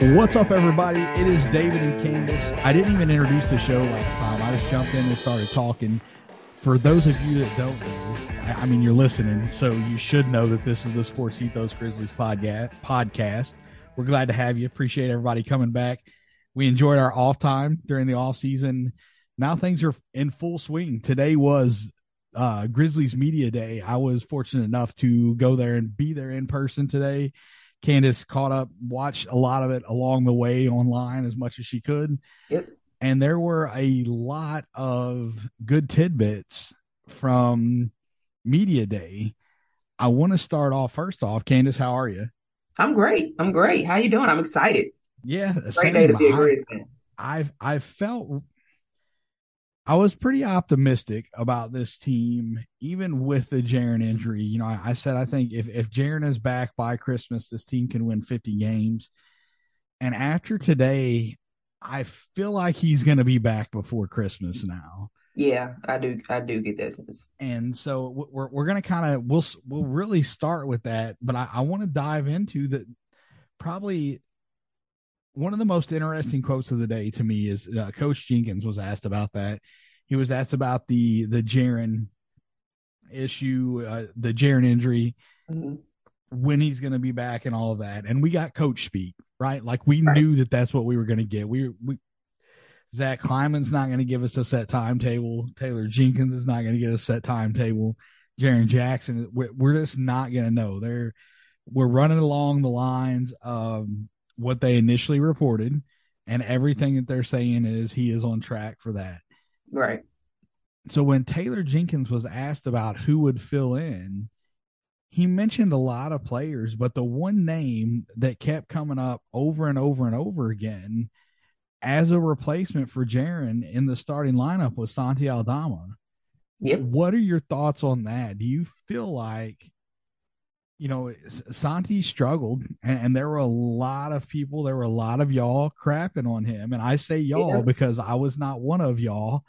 What's up, everybody? It is David and Candace. I didn't even introduce the show last time. I just jumped in and started talking. For those of you that don't know, I mean, you're listening, so you should know that this is the Sports Ethos Grizzlies podcast. We're glad to have you. Appreciate everybody coming back. We enjoyed our off time during the off season. Now things are in full swing. Today was uh, Grizzlies Media Day. I was fortunate enough to go there and be there in person today Candace caught up, watched a lot of it along the way online as much as she could. Yep. And there were a lot of good tidbits from Media Day. I want to start off first off, Candace, how are you? I'm great. I'm great. How you doing? I'm excited. Yeah, great same. day to be a Grizz fan. I've I've felt I was pretty optimistic about this team, even with the Jaren injury. You know, I, I said I think if if Jaren is back by Christmas, this team can win 50 games. And after today, I feel like he's going to be back before Christmas now. Yeah, I do. I do get that sense. And so we're we're going to kind of we'll we'll really start with that, but I, I want to dive into the probably one of the most interesting quotes of the day to me is uh, Coach Jenkins was asked about that. He was asked about the the Jaren issue, uh, the Jaren injury, mm-hmm. when he's going to be back, and all of that. And we got coach speak, right? Like we right. knew that that's what we were going to get. We we Zach Kleiman's not going to give us a set timetable. Taylor Jenkins is not going to get a set timetable. Jaren Jackson, we're, we're just not going to know. They're we're running along the lines of what they initially reported, and everything that they're saying is he is on track for that. Right. So when Taylor Jenkins was asked about who would fill in, he mentioned a lot of players, but the one name that kept coming up over and over and over again as a replacement for Jaren in the starting lineup was Santi Aldama. Yep. What are your thoughts on that? Do you feel like you know, Santi struggled, and, and, there were a lot of people, there were a lot of y'all crapping on him, and I say y'all yeah. because I was not one of y'all.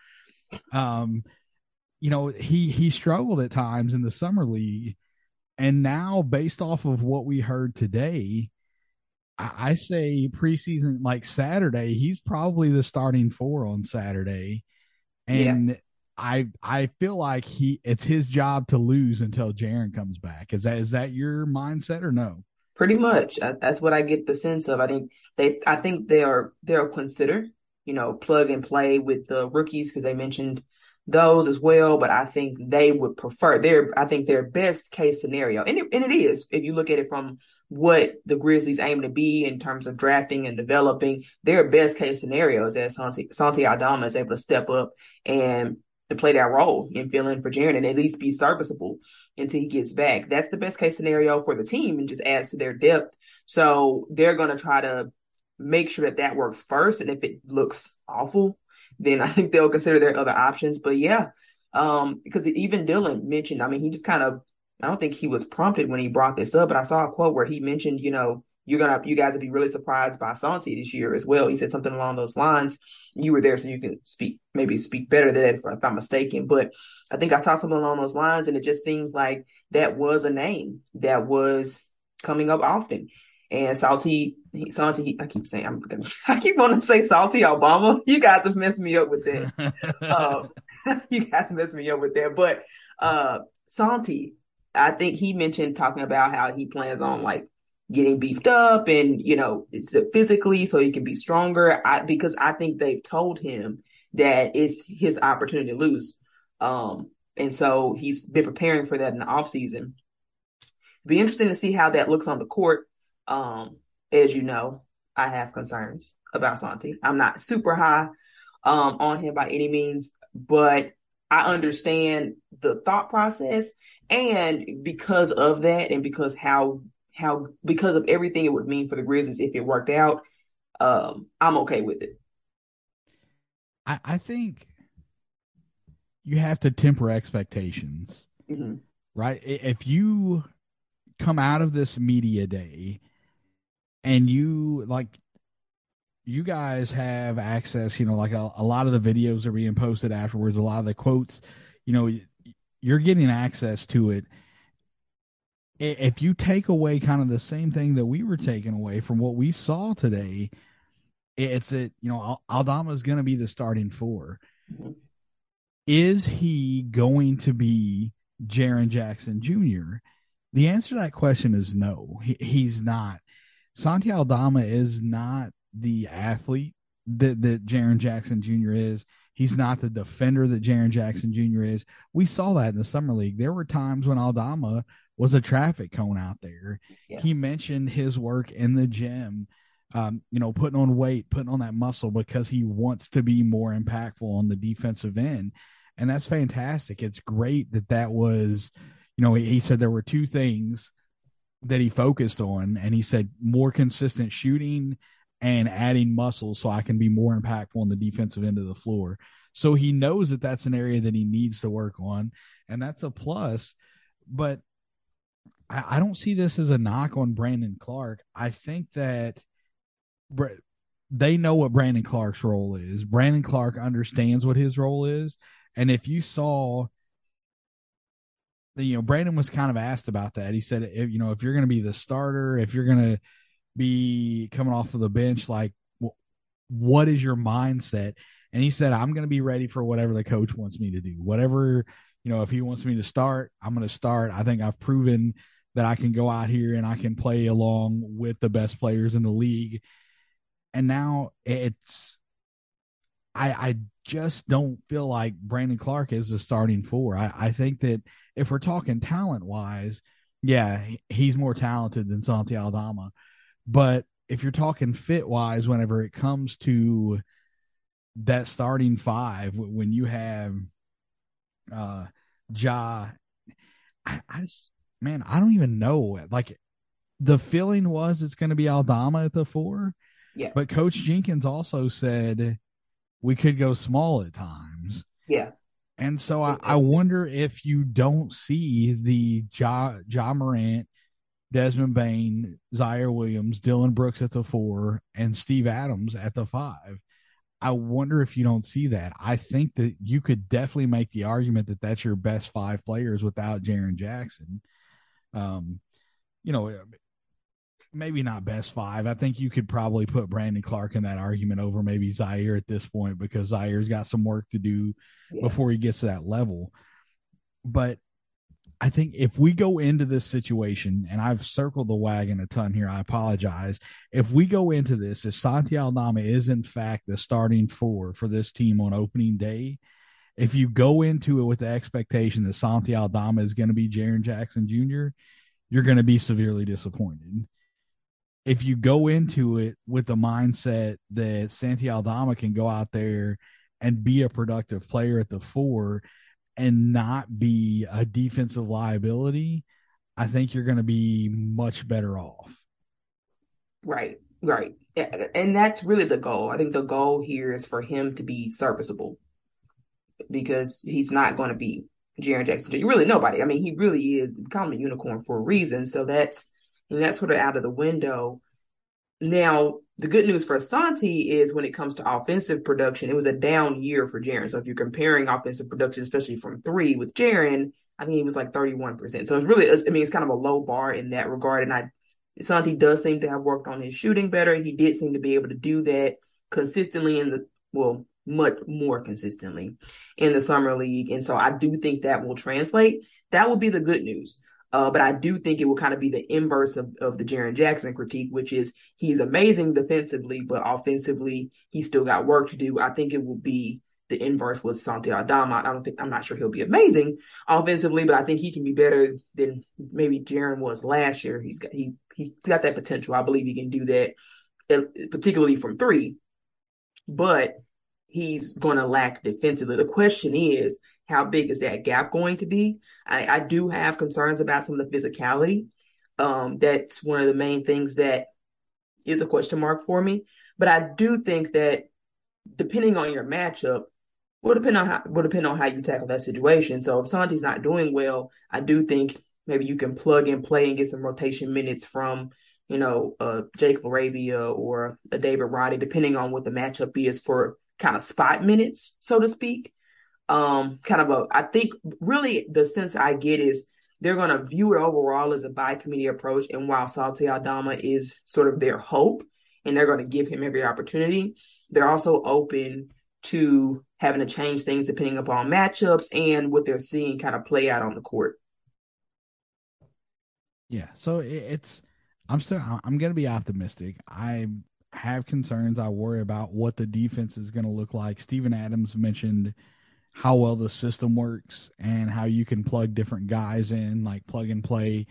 Um, you know, he he struggled at times in the summer league, and now based off of what we heard today, I, I say preseason like Saturday, he's probably the starting four on Saturday, and. Yeah I I feel like he it's his job to lose until Jaren comes back. Is that is that your mindset or no? Pretty much. That's what I get the sense of. I think they I think they are they'll consider you know plug and play with the rookies because they mentioned those as well. But I think they would prefer their I think their best case scenario and it, and it is if you look at it from what the Grizzlies aim to be in terms of drafting and developing, their best case scenarios that Santi, Santi is able to step up and to play that role and fill in for Jaren and at least be serviceable until he gets back. That's the best case scenario for the team and just adds to their depth. So they're going to try to make sure that that works first. And if it looks awful, then I think they'll consider their other options. But yeah, um, because even Dillon mentioned, I mean, he just kind of, I don't think he was prompted when he brought this up, but I saw a quote where he mentioned, you know, you're gonna you guys would be really surprised by Santi this year as well. He said something along those lines. You were there, so you can speak maybe speak better than that if, if I'm mistaken. But I think I saw something along those lines, and it just seems like that was a name that was coming up often. And Salty, Santi, I keep saying I'm gonna, I keep wanting to say Salty Obama. You guys have messed me up with that. uh, you guys messed me up with that. But uh Santi, I think he mentioned talking about how he plans on like getting beefed up and you know it's physically so he can be stronger. I, because i think they've told him that it's his opportunity to lose. Um and so he's been preparing for that in the off season. Be interesting to see how that looks on the court. Um as you know i have concerns about santi. I'm not super high um on him by any means but i understand the thought process. And because of that and because how how because of everything it would mean for the Grizzlies if it worked out, um, I'm okay with it. I, I think you have to temper expectations, mm-hmm. right? If you come out of this media day and you like you guys have access, you know, like a, a, lot of the videos are being posted afterwards, a lot of the quotes, you know, you're getting access to it if you take away kind of the same thing that we were taking away from what we saw today, it's that you know Aldama is going to be the starting 4 mm-hmm. Is he going to be Jaren Jackson Jr.? The answer to that question is no. He, he's not. Santi Aldama is not the athlete that that Jaren Jackson Jr. is. He's not the defender that Jaren Jackson Jr. is. We saw that in the summer league. There were times when Aldama was a traffic cone out there. Yeah. He mentioned his work in the gym, um, you know, putting on weight, putting on that muscle because he wants to be more impactful on the defensive end. And that's fantastic. It's great that that was, you know, he, he said there were two things that he focused on, and he said more consistent shooting and adding muscle so I can be more impactful on the defensive end of the floor. So he knows that that's an area that he needs to work on, and that's a plus. But I, I don't see this as a knock on Brandon Clarke. I think that they know what Brandon Clarke's role is. Brandon Clarke understands what his role is, and if you saw you know, Brandon was kind of asked about that. He said, if, you know, if you're going to be the starter, if you're going to be coming off of the bench, like, what is your mindset? And he said, I'm going to be ready for whatever the coach wants me to do. Whatever, you know, if he wants me to start, I'm going to start. I think I've proven that I can go out here and I can play along with the best players in the league. And now it's, I, I just don't feel like Brandon Clarke is the starting four. I, I think that if we're talking talent wise, yeah, he's more talented than Santi Aldama. But if you're talking fit wise, whenever it comes to that starting five, when you have uh Ja, I, I just man, I don't even know. Like the feeling was it's going to be Aldama at the four. Yeah. But Coach Jenkins also said we could go small at times. Yeah. And so I, I wonder if you don't see the Ja, ja Morant, Desmond Bane, Ziaire Williams, Dillon Brooks at the four, and Steve Adams at the five. I wonder if you don't see that. I think that you could definitely make the argument that that's your best five players without Jaren Jackson. Um, you know, maybe not best five. I think you could probably put Brandon Clarke in that argument over maybe Ziaire at this point because Ziaire's got some work to do yeah. before he gets to that level. But I think if we go into this situation, and I've circled the wagon a ton here, I apologize. If we go into this, if Santi Aldama is in fact the starting four for this team on opening day, if you go into it with the expectation that Santi Aldama is going to be Jaren Jackson Jr., you're going to be severely disappointed if you go into it with the mindset that Santi Aldama can go out there and be a productive player at the four and not be a defensive liability, I think you're going to be much better off. Right, right. And that's really the goal. I think the goal here is for him to be serviceable because he's not going to be Jaren Jackson. You really nobody. I mean, he really is becoming a unicorn for a reason. So that's and that's sort of out of the window. Now, the good news for Santi is when it comes to offensive production, it was a down year for Jaren. So if you're comparing offensive production, especially from three with Jaren, I think he was like 31%. So it's really, I mean, it's kind of a low bar in that regard. And I, Santi does seem to have worked on his shooting better. He did seem to be able to do that consistently in the, well, much more consistently in the summer league. And so I do think that will translate. That will be the good news. Uh, but I do think it will kind of be the inverse of, of the Jaren Jackson critique, which is he's amazing defensively, but offensively, he's still got work to do. I think it will be the inverse with Santi Aldama. I don't think, I'm not sure he'll be amazing offensively, but I think he can be better than maybe Jaren was last year. He's got, he, he's got that potential. I believe he can do that, particularly from three, but he's going to lack defensively. The question is, how big is that gap going to be? I, I do have concerns about some of the physicality. Um, that's one of the main things that is a question mark for me. But I do think that depending on your matchup, will depend on how will depend on how you tackle that situation. So if Santi's not doing well, I do think maybe you can plug and play and get some rotation minutes from, you know, uh, Jake LaRavia or a David Roddy, depending on what the matchup is for kind of spot minutes, so to speak um kind of a I think really the sense I get is they're going to view it overall as a by committee approach. And while Santi Aldama is sort of their hope, and they're going to give him every opportunity, they're also open to having to change things depending upon matchups and what they're seeing kind of play out on the court. Yeah, so it's I'm still I'm going to be optimistic. I have concerns. I worry about what the defense is going to look like. Steven Adams mentioned how well the system works and how you can plug different guys in, like plug and play.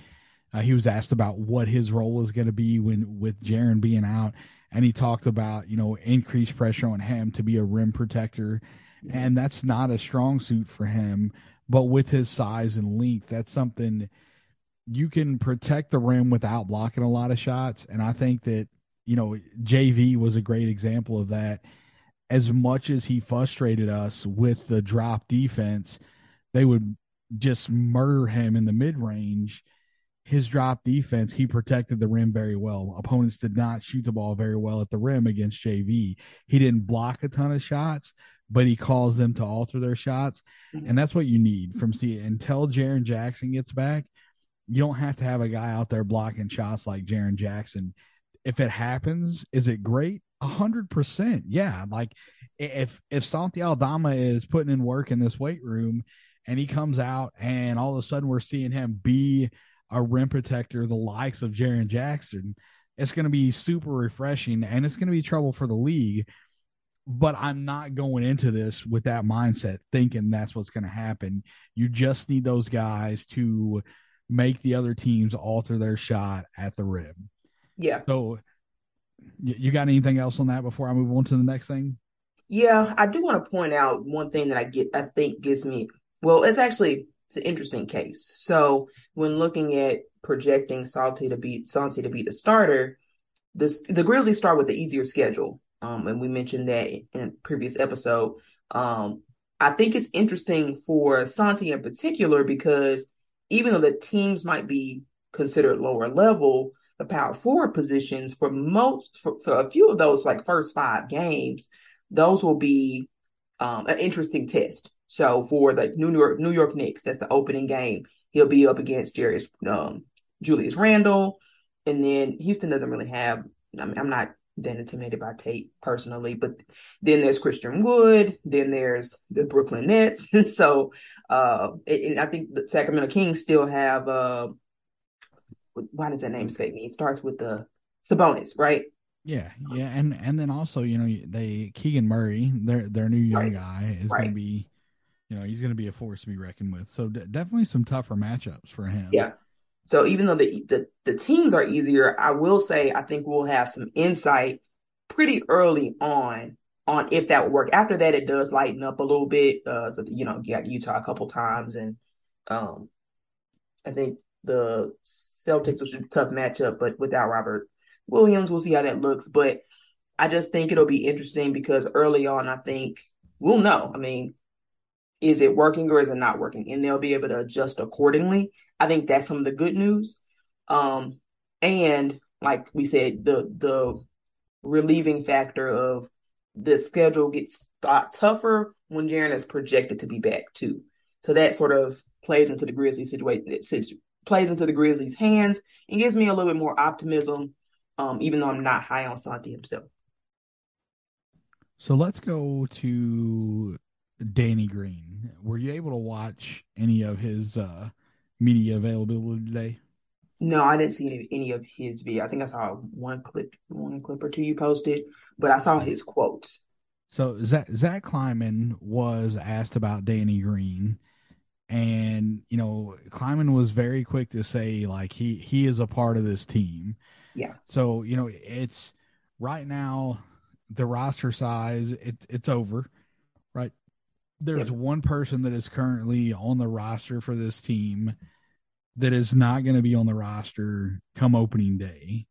Uh, he was asked about what his role was going to be when with Jaren being out, and he talked about you know increased pressure on him to be a rim protector, and that's not a strong suit for him. But with his size and length, that's something you can protect the rim without blocking a lot of shots. And I think that you know JV was a great example of that as much as he frustrated us with the drop defense, they would just murder him in the mid range. His drop defense, he protected the rim very well. Opponents did not shoot the ball very well at the rim against JV. He didn't block a ton of shots, but he caused them to alter their shots. Mm-hmm. And that's what you need from C until Jaren Jackson gets back. You don't have to have a guy out there blocking shots like Jaren Jackson. If it happens, is it great? A hundred percent. Yeah. Like if if Santi Aldama is putting in work in this weight room and he comes out and all of a sudden we're seeing him be a rim protector, the likes of Jaren Jackson, it's going to be super refreshing and it's going to be trouble for the league. But I'm not going into this with that mindset thinking that's what's going to happen. You just need those guys to make the other teams alter their shot at the rim. Yeah. So you got anything else on that before I move on to the next thing? Yeah, I do want to point out one thing that I get I think gives me well, it's actually it's an interesting case. So when looking at projecting Salty to beat Santi to be the starter, this the Grizzlies start with the easier schedule. Um, and we mentioned that in a previous episode. Um, I think it's interesting for Santi in particular because even though the teams might be considered lower level, the power forward positions for most for, for a few of those like first five games, those will be um, an interesting test. So for the New York New York Knicks, that's the opening game. He'll be up against Darius um, Julius Randle, and then Houston doesn't really have. I mean, I'm not that intimidated by Tate personally, but then there's Christian Wood, then there's the Brooklyn Nets, and so uh, and I think the Sacramento Kings still have uh, why does that name escape me? It starts with the Sabonis, right? Yeah, yeah, and and then also you know they Keegan Murray, their their new young right. guy is right. going to be, you know, he's going to be a force to be reckoned with. So d- definitely some tougher matchups for him. Yeah. So even though the, the the teams are easier, I will say I think we'll have some insight pretty early on on if that would work. After that, it does lighten up a little bit. Uh, so you know, you got Utah a couple times, and um, I think the Celtics was a tough matchup, but without Robert Williams, we'll see how that looks. But I just think it'll be interesting because early on, I think we'll know. I mean, is it working or is it not working? And they'll be able to adjust accordingly. I think that's some of the good news. Um, and like we said, the the relieving factor of the schedule gets tougher when Jaren is projected to be back too. So that sort of plays into the Grizzlies situation It plays into the Grizzlies' hands and gives me a little bit more optimism, um, even though I'm not high on Santi himself. So let's go to Danny Green. Were you able to watch any of his uh, media availability today? No, I didn't see any, any of his video. I think I saw one clip, one clip or two you posted, but I saw his quotes. So Zach, Zach Kleiman was asked about Danny Green, and you know Kleiman was very quick to say like he he is a part of this team. Yeah. So you know it's right now the roster size it it's over, right? There's yep. one person that is currently on the roster for this team that is not going to be on the roster come opening day.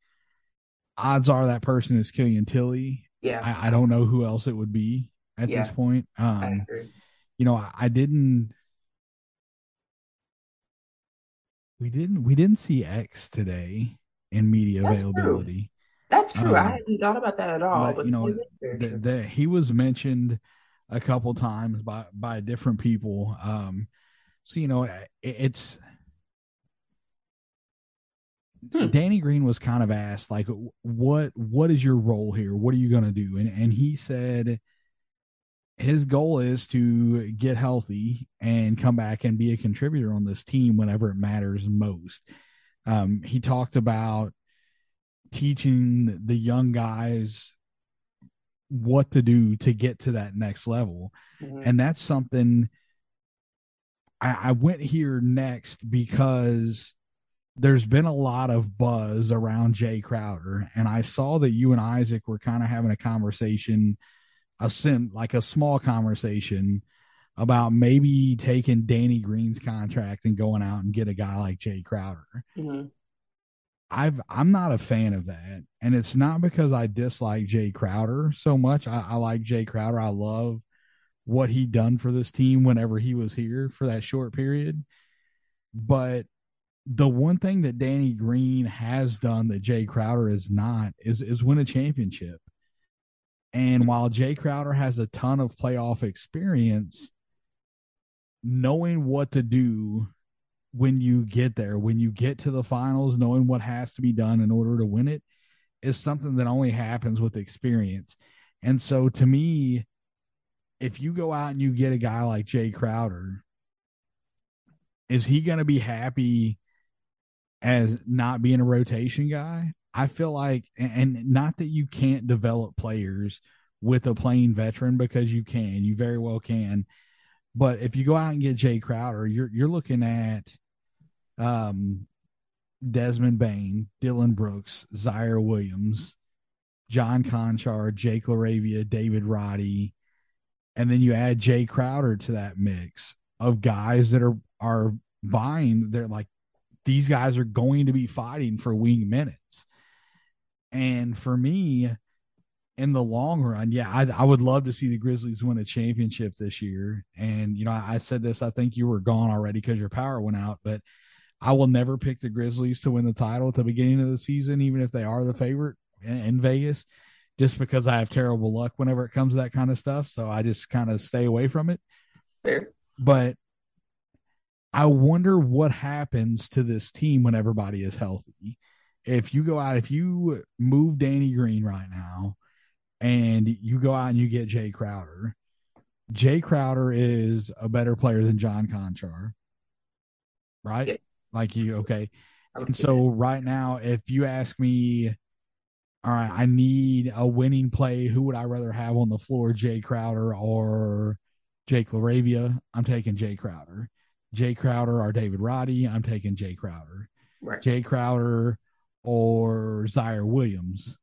Odds are that person is Killian Tillie. Yeah. I, I don't know who else it would be at yeah. this point. Um, you know, I, I didn't We didn't we didn't see X today in media That's availability. True. That's true. Um, I hadn't thought about that at all. But, but you know, the, the, he was mentioned a couple times by by different people. Um, so you know, it, it's hmm. Danny Green was kind of asked, like, what what is your role here? What are you going to do? And and he said his goal is to get healthy and come back and be a contributor on this team whenever it matters most. Um, he talked about teaching the young guys what to do to get to that next level. Mm-hmm. And that's something I, I went here next because there's been a lot of buzz around Jae Crowder. And I saw that you and Isaac were kind of having a conversation, a sim like a small conversation about maybe taking Danny Green's contract and going out and get a guy like Jae Crowder. Mm-hmm. I've I'm not a fan of that, and it's not because I dislike Jae Crowder so much. I, I like Jae Crowder. I love what he done for this team whenever he was here for that short period. But the one thing that Danny Green has done that Jae Crowder is not is is win a championship. And while Jae Crowder has a ton of playoff experience, knowing what to do when you get there, when you get to the finals, knowing what has to be done in order to win it is something that only happens with experience. And so to me, if you go out and you get a guy like Jae Crowder, is he going to be happy as not being a rotation guy? I feel like, and not that you can't develop players with a playing veteran because you can, you very well can. But if you go out and get Jae Crowder, you're you're looking at um, Desmond Bane, Dillon Brooks, Ziaire Williams, John Konchar, Jake LaRavia, David Roddy, and then you add Jae Crowder to that mix of guys that are are vying. They're like these guys are going to be fighting for wing minutes. And for me, in the long run, yeah, I, I, would love to see the Grizzlies win a championship this year. And you know, I, I said this. I think you were gone already because your power went out, but I will never pick the Grizzlies to win the title at the beginning of the season, even if they are the favorite in, in Vegas, just because I have terrible luck whenever it comes to that kind of stuff. So I just kind of stay away from it. Fair. But I wonder what happens to this team when everybody is healthy. If you go out, if you move Danny Green right now and you go out and you get Jae Crowder, Jae Crowder is a better player than John Konchar, right? Yeah. Like you, okay. And so right now, if you ask me, all right, I need a winning play. Who would I rather have on the floor, Jae Crowder or Jake LaRavia? I'm taking Jae Crowder. Jae Crowder or David Roddy? I'm taking Jae Crowder. Right. Jae Crowder or Ziaire Williams.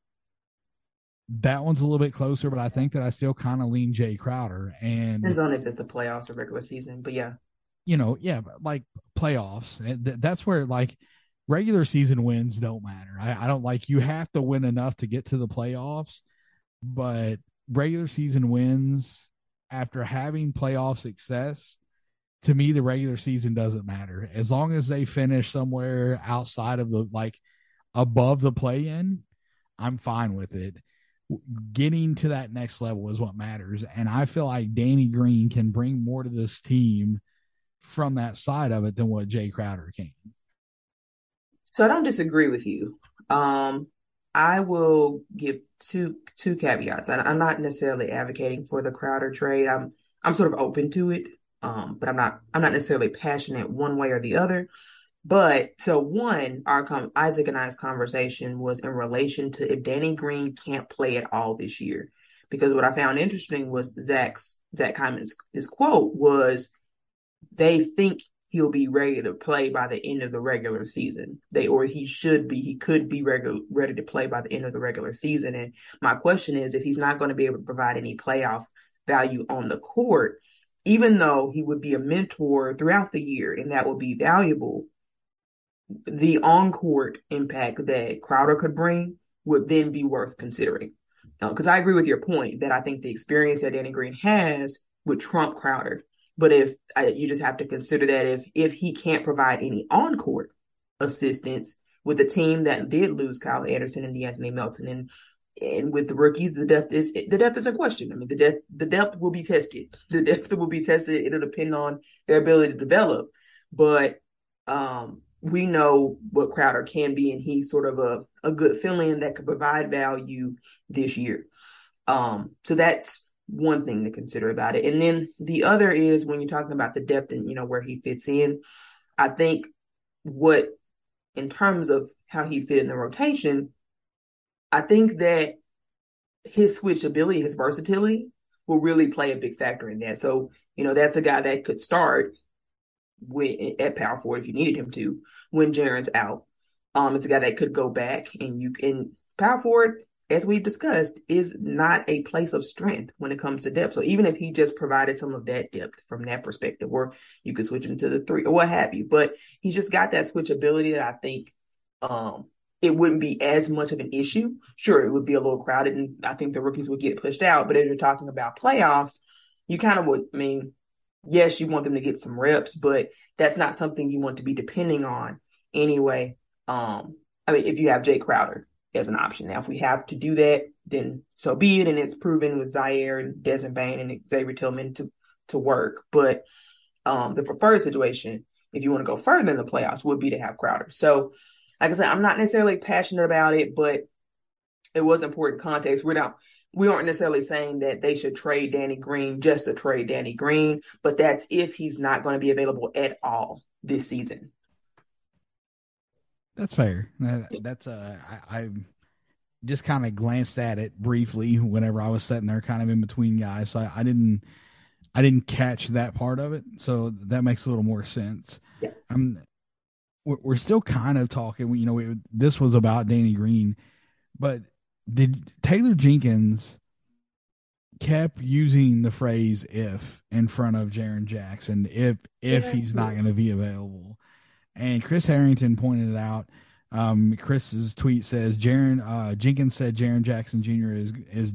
That one's a little bit closer, but I think that I still kind of lean Jae Crowder. And depends on if it's the playoffs or regular season, but yeah you know, yeah, like playoffs. Eh, that's where like regular season wins don't matter. I, I don't like you have to win enough to get to the playoffs, but regular season wins after having playoff success, to me, the regular season doesn't matter. As long as they finish somewhere outside of the like above the play in, I'm fine with it. Getting to that next level is what matters. And I feel like Danny Green can bring more to this team from that side of it than what Jae Crowder can. So I don't disagree with you. Um, I will give two two caveats. I, I'm not necessarily advocating for the Crowder trade. I'm I'm sort of open to it, um, but I'm not I'm not necessarily passionate one way or the other. But so one, our com- Isaac and I's conversation was in relation to if Danny Green can't play at all this year, because what I found interesting was Zach's Zach Kleiman's his quote was they think he'll be ready to play by the end of the regular season. They or he should be, he could be regular, ready to play by the end of the regular season. And my question is, if he's not going to be able to provide any playoff value on the court, even though he would be a mentor throughout the year and that would be valuable, the on court impact that Crowder could bring would then be worth considering. Because uh, I agree with your point that I think the experience that Danny Green has would trump Crowder. But if you just have to consider that if if he can't provide any on court assistance with a team that did lose Kyle Anderson and De'Anthony Melton and and with the rookies, the depth is the depth is a question. I mean, the depth the depth will be tested. The depth will be tested. It'll depend on their ability to develop. But um, we know what Crowder can be, and he's sort of a, a good fill-in that could provide value this year. Um, so that's one thing to consider about it. And then the other is when you're talking about the depth and you know where he fits in. I think what in terms of how he fit in the rotation, I think that his switchability, his versatility will really play a big factor in that. So, you know, that's a guy that could start with at power forward if you needed him to when Jaren's out. Um, it's a guy that could go back and you can power forward, as we've discussed, is not a place of strength when it comes to depth. So even if he just provided some of that depth from that perspective, or you could switch him to the three or what have you, but he's just got that switchability that I think um it wouldn't be as much of an issue. Sure, it would be a little crowded and I think the rookies would get pushed out. But if you're talking about playoffs, you kind of would, I mean, yes, you want them to get some reps, but that's not something you want to be depending on anyway. Um, I mean, if you have Jae Crowder as an option. Now, if we have to do that, then so be it. And it's proven with Ziaire and Desmond Bane and Xavier Tillman to, to work. But um, the preferred situation, if you want to go further in the playoffs, would be to have Crowder. So, like I said, I'm not necessarily passionate about it, but it was important context. We're not we aren't necessarily saying that they should trade Danny Green just to trade Danny Green, but that's if he's not going to be available at all this season. That's fair. That, that's uh, I, I just kind of glanced at it briefly whenever I was sitting there, kind of in between guys. So I, I didn't, I didn't catch that part of it. So that makes a little more sense. Yeah. I'm, we're, we're still kind of talking. You know, it, this was about Danny Green, but did Taylor Jenkins kept using the phrase if in front of Jaren Jackson if if yeah, he's not going to be available. And Chris Herrington pointed it out. Um, Chris's tweet says Jaren uh, Jenkins said Jaren Jackson Jr. is is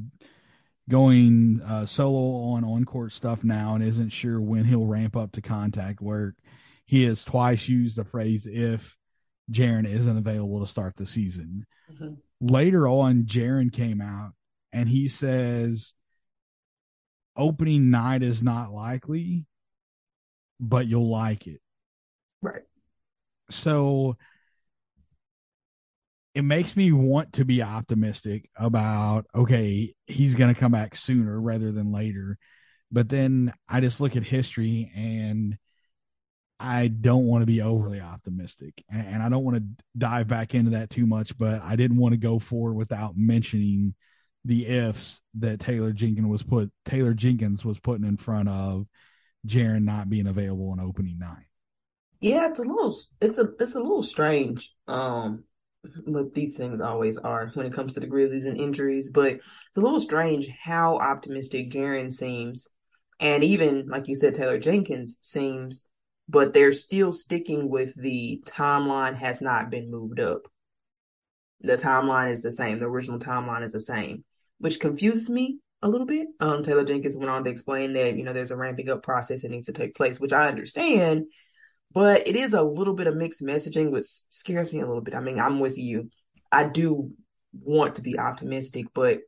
going uh, solo on on court stuff now and isn't sure when he'll ramp up to contact work. He has twice used the phrase if Jaren isn't available to start the season. Mm-hmm later on, Jaren came out and he says opening night is not likely, but you'll like it. Right. So it makes me want to be optimistic about okay, he's going to come back sooner rather than later. But then I just look at history and I don't want to be overly optimistic, and I don't want to dive back into that too much. But I didn't want to go forward without mentioning the ifs that Taylor Jenkins was put Taylor Jenkins was putting in front of Jaren not being available on opening night. Yeah, it's a little it's a it's a little strange. Um, but these things always are when it comes to the Grizzlies and injuries. But it's a little strange how optimistic Jaren seems, and even like you said, Taylor Jenkins seems but they're still sticking with the timeline has not been moved up. The timeline is the same. The original timeline is the same, which confuses me a little bit. Um, Taylor Jenkins went on to explain that, you know, there's a ramping up process that needs to take place, which I understand, but it is a little bit of mixed messaging, which scares me a little bit. I mean, I'm with you. I do want to be optimistic, but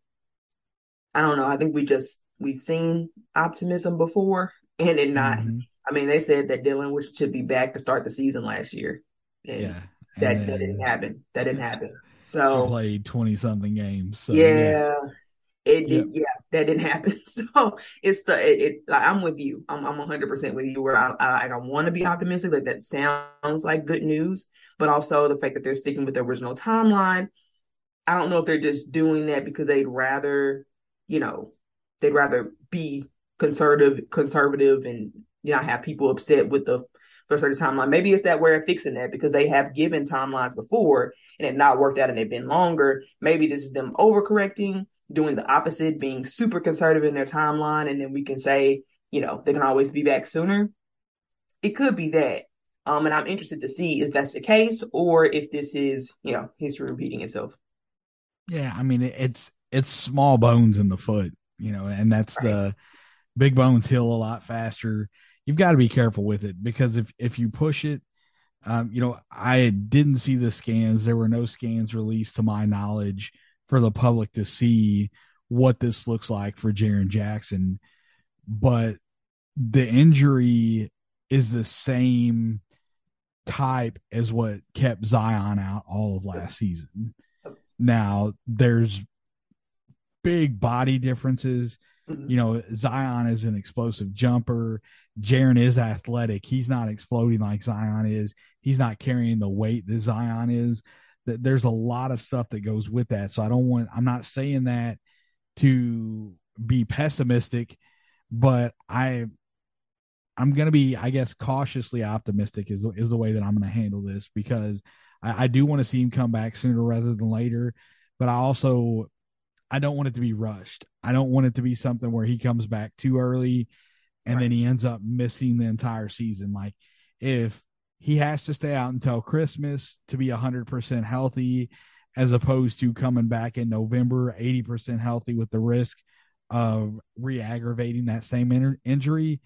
I don't know. I think we just, we've seen optimism before and it not, mm-hmm. I mean, they said that Dillon should be back to start the season last year. And yeah. That, then, that didn't happen. That didn't happen. So played twenty something games. So, yeah, yeah, it did. Yeah, that didn't happen. So it's the it. it like, I'm with you. I'm I'm 100 percent with you. Where I I, I want to be optimistic. Like that sounds like good news, but also the fact that they're sticking with the original timeline. I don't know if they're just doing that because they'd rather, you know, they'd rather be conservative, conservative, and you not have people upset with the first certain timeline. Maybe it's that way of fixing that because they have given timelines before and it not worked out and they've been longer. Maybe this is them overcorrecting, doing the opposite, being super conservative in their timeline, and then we can say, you know, they can always be back sooner. It could be that. Um, and I'm interested to see if that's the case or if this is, you know, history repeating itself. Yeah, I mean it's it's small bones in the foot, you know, and that's right. the big bones heal a lot faster you've got to be careful with it because if if you push it, um, you know, I didn't see the scans. There were no scans released to my knowledge for the public to see what this looks like for Jaren Jackson, but the injury is the same type as what kept Zion out all of last season. Now there's big body differences. Mm-hmm. You know, Zion is an explosive jumper. Jaren is athletic. He's not exploding like Zion is. He's not carrying the weight that Zion is. That there's a lot of stuff that goes with that. So I don't want. I'm not saying that to be pessimistic, but I I'm to be, I guess, cautiously optimistic is is the way that I'm to handle this because I, I do want to see him come back sooner rather than later. But I also I don't want it to be rushed. I don't want it to be something where he comes back too early and right. then he ends up missing the entire season. Like if he has to stay out until Christmas to be 100% healthy, as opposed to coming back in November 80% healthy with the risk of re aggravating that same in- injury.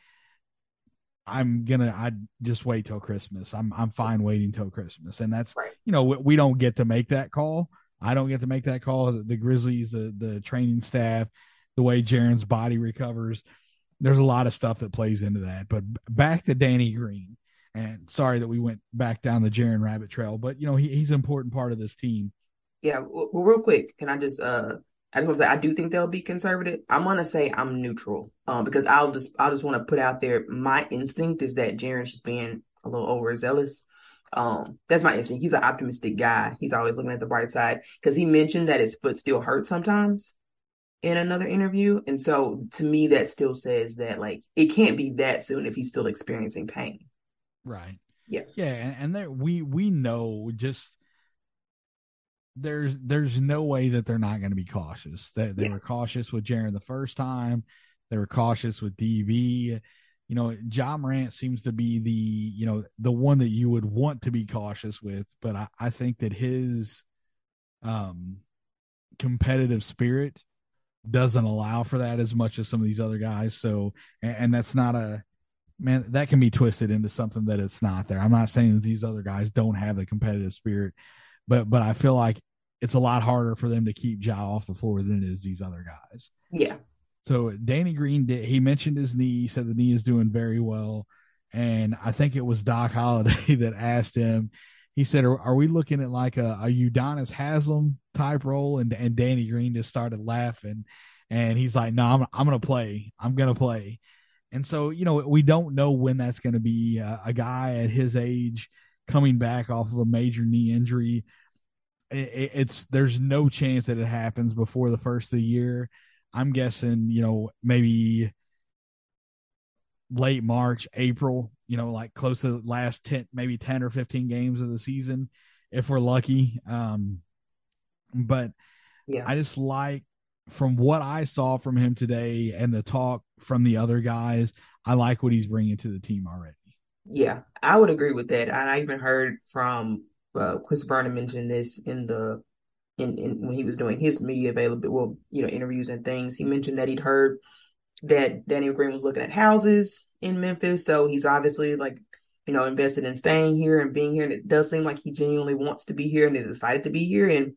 I'm gonna I just wait till Christmas. I'm I'm fine waiting till Christmas, and that's right. you know we, we, don't get to make that call. I don't get to make that call. The, the Grizzlies, the the training staff, the way Jaren's body recovers, there's a lot of stuff that plays into that. But back to Danny Green, and sorry that we went back down the Jaren rabbit trail, but you know he, he's an important part of this team. Yeah, well, real quick, can I just uh I just want to say I do think they'll be conservative. I'm gonna say I'm neutral, um, because I'll just I'll just want to put out there my instinct is that Jaren's just being a little overzealous. Um, that's my instinct. He's an optimistic guy. He's always looking at the bright side because he mentioned that his foot still hurts sometimes in another interview, and so to me that still says that like it can't be that soon if he's still experiencing pain. Right. Yeah. Yeah, and, and there we we know just there's there's no way that they're not going to be cautious. They they yeah. were cautious with Jaren the first time. They were cautious with DB. You know, Ja Morant seems to be the you know the one that you would want to be cautious with, but I, I think that his um competitive spirit doesn't allow for that as much as some of these other guys. So, and, and that's not a man that can be twisted into something that it's not there. I'm not saying that these other guys don't have the competitive spirit, but but I feel like it's a lot harder for them to keep Ja off the floor than it is these other guys. Yeah. So Danny Green did he mentioned his knee, he said the knee is doing very well. And I think it was Doc Holliday that asked him, he said, Are, are we looking at like a, a Udonis Haslem type role? And and Danny Green just started laughing. And he's like, No, I'm I'm gonna play. I'm gonna play. And so, you know, we don't know when that's going to be. Uh, a guy at his age coming back off of a major knee injury it, it's there's no chance that it happens before the first of the year. I'm guessing, you know, maybe late March, April, you know, like close to the last 10, maybe 10 or 15 games of the season, if we're lucky. Um, but yeah, I just like from what I saw from him today and the talk from the other guys, I like what he's bringing to the team already. Yeah, I would agree with that. I even heard from uh, Chris Vernon mentioned this in the in, in when he was doing his media available, well, you know, interviews and things. He mentioned that he'd heard that Daniel Green was looking at houses in Memphis, so he's obviously like, you know, invested in staying here and being here. And it does seem like he genuinely wants to be here and is excited to be here. And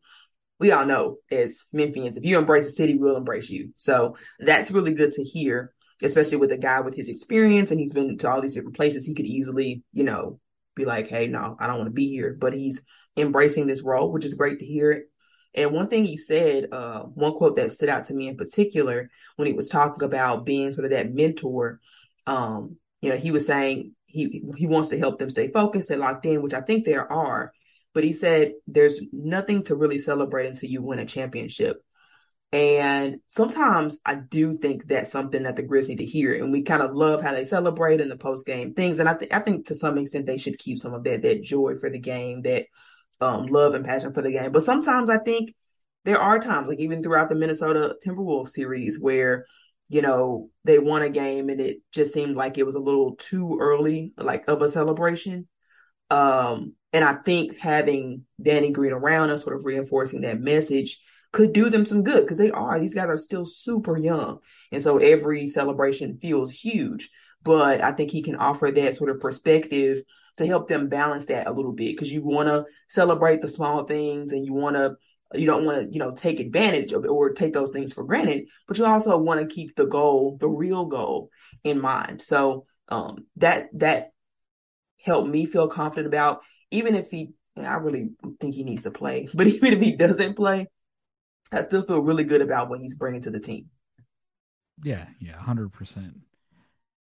we all know as Memphians, if you embrace the city, we'll embrace you. So that's really good to hear, especially with a guy with his experience and he's been to all these different places. He could easily, you know, be like, hey, no, I don't want to be here. But he's embracing this role, which is great to hear. And one thing he said, uh, one quote that stood out to me in particular, when he was talking about being sort of that mentor, um, you know, he was saying he he wants to help them stay focused and locked in, which I think there are. But he said there's nothing to really celebrate until you win a championship. And sometimes I do think that's something that the Grizz need to hear. And we kind of love how they celebrate in the post game things. And I think I think to some extent they should keep some of that that joy for the game, that um, love and passion for the game. But sometimes I think there are times, like even throughout the Minnesota Timberwolves series, where you know they won a game and it just seemed like it was a little too early, like of a celebration. Um, and I think having Danny Green around us, sort of reinforcing that message could do them some good because they are. These guys are still super young. And so every celebration feels huge. But I think he can offer that sort of perspective to help them balance that a little bit because you want to celebrate the small things and you want to you don't want to you know take advantage of it or take those things for granted but you also want to keep the goal the real goal in mind so um that that helped me feel confident about, even if he, I really think he needs to play, but even if he doesn't play, I still feel really good about what he's bringing to the team. Yeah, yeah, hundred percent.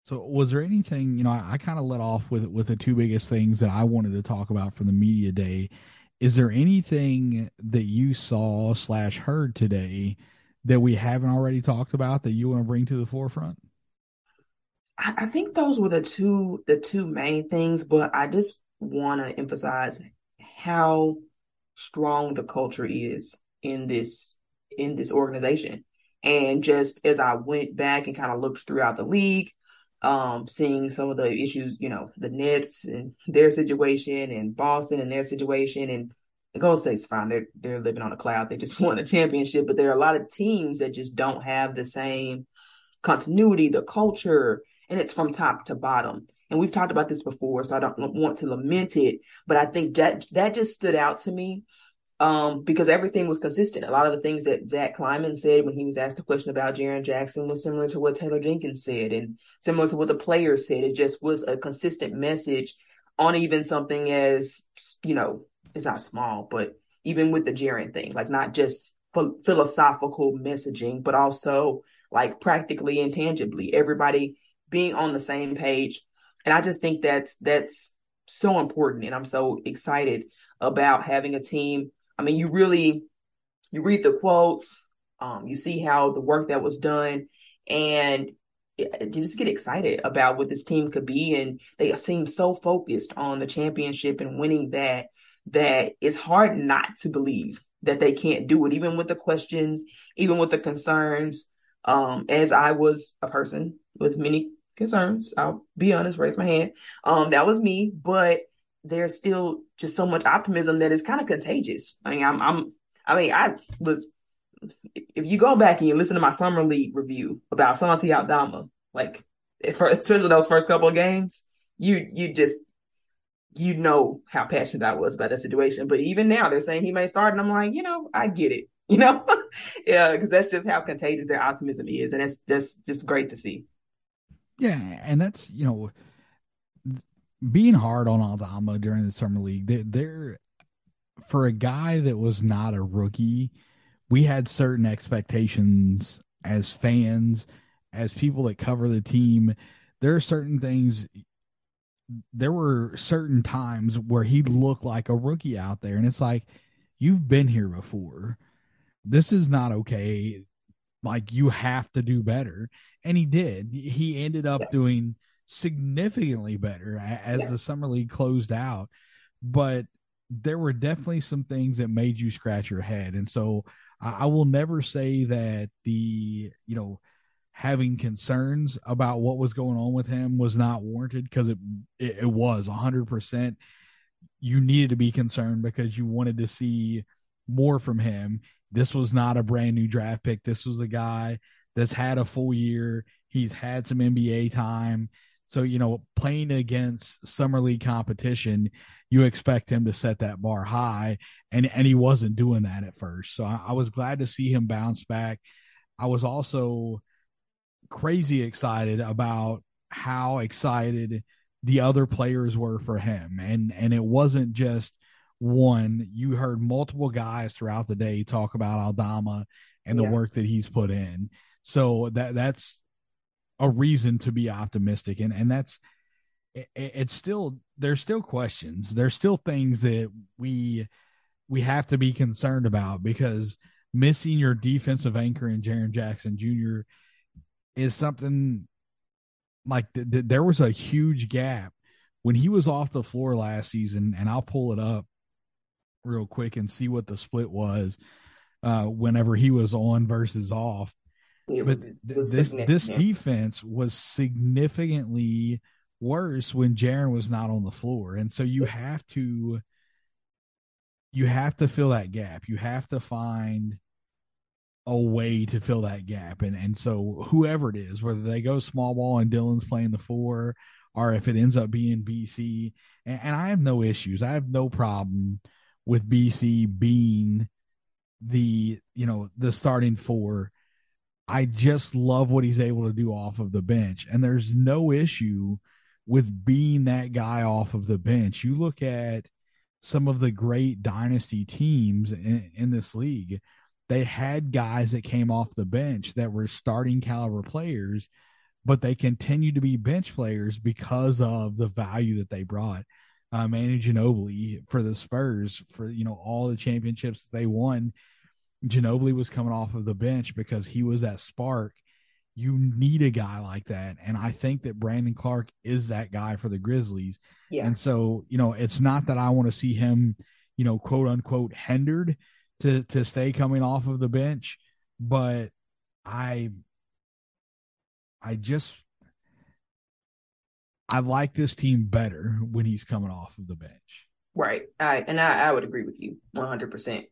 So, was there anything you know? I, I kind of let off with with the two biggest things that I wanted to talk about from the media day. Is there anything that you saw slash heard today that we haven't already talked about that you want to bring to the forefront? I, I think those were the two the two main things, but I just want to emphasize how strong the culture is in this in this organization. And just as I went back and kind of looked throughout the league, um, seeing some of the issues, you know, the Nets and their situation and Boston and their situation and the Golden State's fine. They're they're living on a cloud. They just won a championship, but there are a lot of teams that just don't have the same continuity, the culture, and it's from top to bottom. And we've talked about this before, so I don't want to lament it, but I think that that just stood out to me um, because everything was consistent. A lot of the things that Zach Kleiman said when he was asked a question about Jaren Jackson was similar to what Taylor Jenkins said and similar to what the players said. It just was a consistent message on even something as, you know, it's not small, but even with the Jaren thing, like not just philosophical messaging, but also like practically and tangibly, everybody being on the same page. And I just think that's that's so important, and I'm so excited about having a team. I mean, you really you read the quotes, um, you see how the work that was done, and you just get excited about what this team could be. And they seem so focused on the championship and winning that that it's hard not to believe that they can't do it, even with the questions, even with the concerns. Um, as I was a person with many concerns, I'll be honest, raise my hand. Um, that was me, but there's still just so much optimism that is kind of contagious. I mean, I'm, I'm, I mean, I was, if you go back and you listen to my summer league review about Santi Aldama, like, especially those first couple of games, you, you just, you know how passionate I was about that situation. But even now, they're saying he may start, and I'm like, you know, I get it, you know, yeah, because that's just how contagious their optimism is, and it's just just great to see. Yeah, and that's you know, being hard on Aldama during the summer league. They're, they're for a guy that was not a rookie. We had certain expectations as fans, as people that cover the team. There are certain things there were certain times where he looked like a rookie out there, and it's like you've been here before. This is not okay. Like you have to do better, and he did. He ended up yeah. doing significantly better as yeah. the summer league closed out, but there were definitely some things that made you scratch your head, and so I, I will never say that the you know having concerns about what was going on with him was not warranted because it, it, it was 100% you needed to be concerned because you wanted to see more from him. This was not a brand new draft pick. This was a guy that's had a full year. He's had some nba time so you know playing against summer league competition you expect him to set that bar high and and he wasn't doing that at first. So I, I was glad to see him bounce back. I was also crazy excited about how excited the other players were for him. And and it wasn't just one. You heard multiple guys throughout the day talk about Aldama and the yeah. work that he's put in. So that that's a reason to be optimistic. And and that's it, it's still there's still questions. There's still things that we we have to be concerned about because missing your defensive anchor in Jaren Jackson Jr is something like th- th- there was a huge gap when he was off the floor last season, and I'll pull it up real quick and see what the split was uh, whenever he was on versus off. But th- this this defense was significantly worse when Jaren was not on the floor, and so you have to you have to fill that gap. You have to find a way to fill that gap. And and so whoever it is, whether they go small ball and Dillon's playing the four, or if it ends up being BC, and, and I have no issues. I have no problem with BC being the you know the starting four. I just love what he's able to do off of the bench, and there's no issue with being that guy off of the bench. You look at some of the great dynasty teams in, in this league, they had guys that came off the bench that were starting caliber players, but they continued to be bench players because of the value that they brought. Uh, Manu Ginobili for the Spurs for you know all the championships they won. Ginobili was coming off of the bench because he was that spark you need a guy like that. And I think that Brandon Clarke is that guy for the Grizzlies. Yeah. And so, you know, it's not that I want to see him, you know, quote unquote hindered to to stay coming off of the bench, but I I just I like this team better when he's coming off of the bench. Right. I and I, I would agree with you 100%.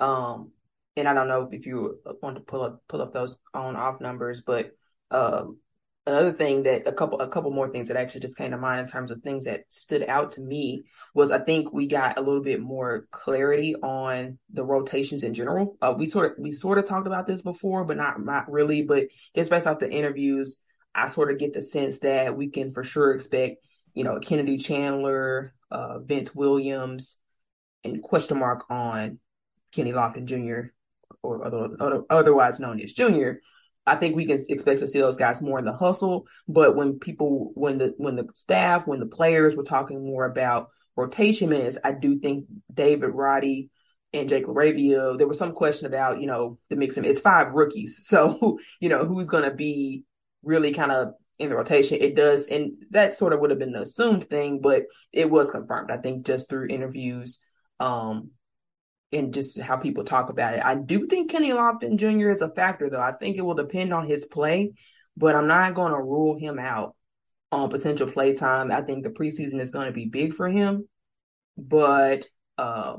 Um and I don't know if you want to pull up pull up those on off numbers, but um, another thing that a couple a couple more things that actually just came to mind in terms of things that stood out to me was I think we got a little bit more clarity on the rotations in general. Uh, we sort of we sort of talked about this before, but not not really. But just based off the interviews, I sort of get the sense that we can for sure expect you know Kennedy Chandler, uh, Vince Williams, and question mark on Kenny Lofton Jr or other, otherwise known as Junior, I think we can expect to see those guys more in the hustle. But when people, when the when the staff, when the players were talking more about rotation minutes, I do think David Roddy and Jake LaRavia, there was some question about, you know, the mix. And it's five rookies. So, you know, who's going to be really kind of in the rotation? It does. And that sort of would have been the assumed thing, but it was confirmed, I think, just through interviews. Um, and just how people talk about it. I do think Kenny Lofton Jr. is a factor, though. I think it will depend on his play, but I'm not going to rule him out on potential play time. I think the preseason is going to be big for him, but uh,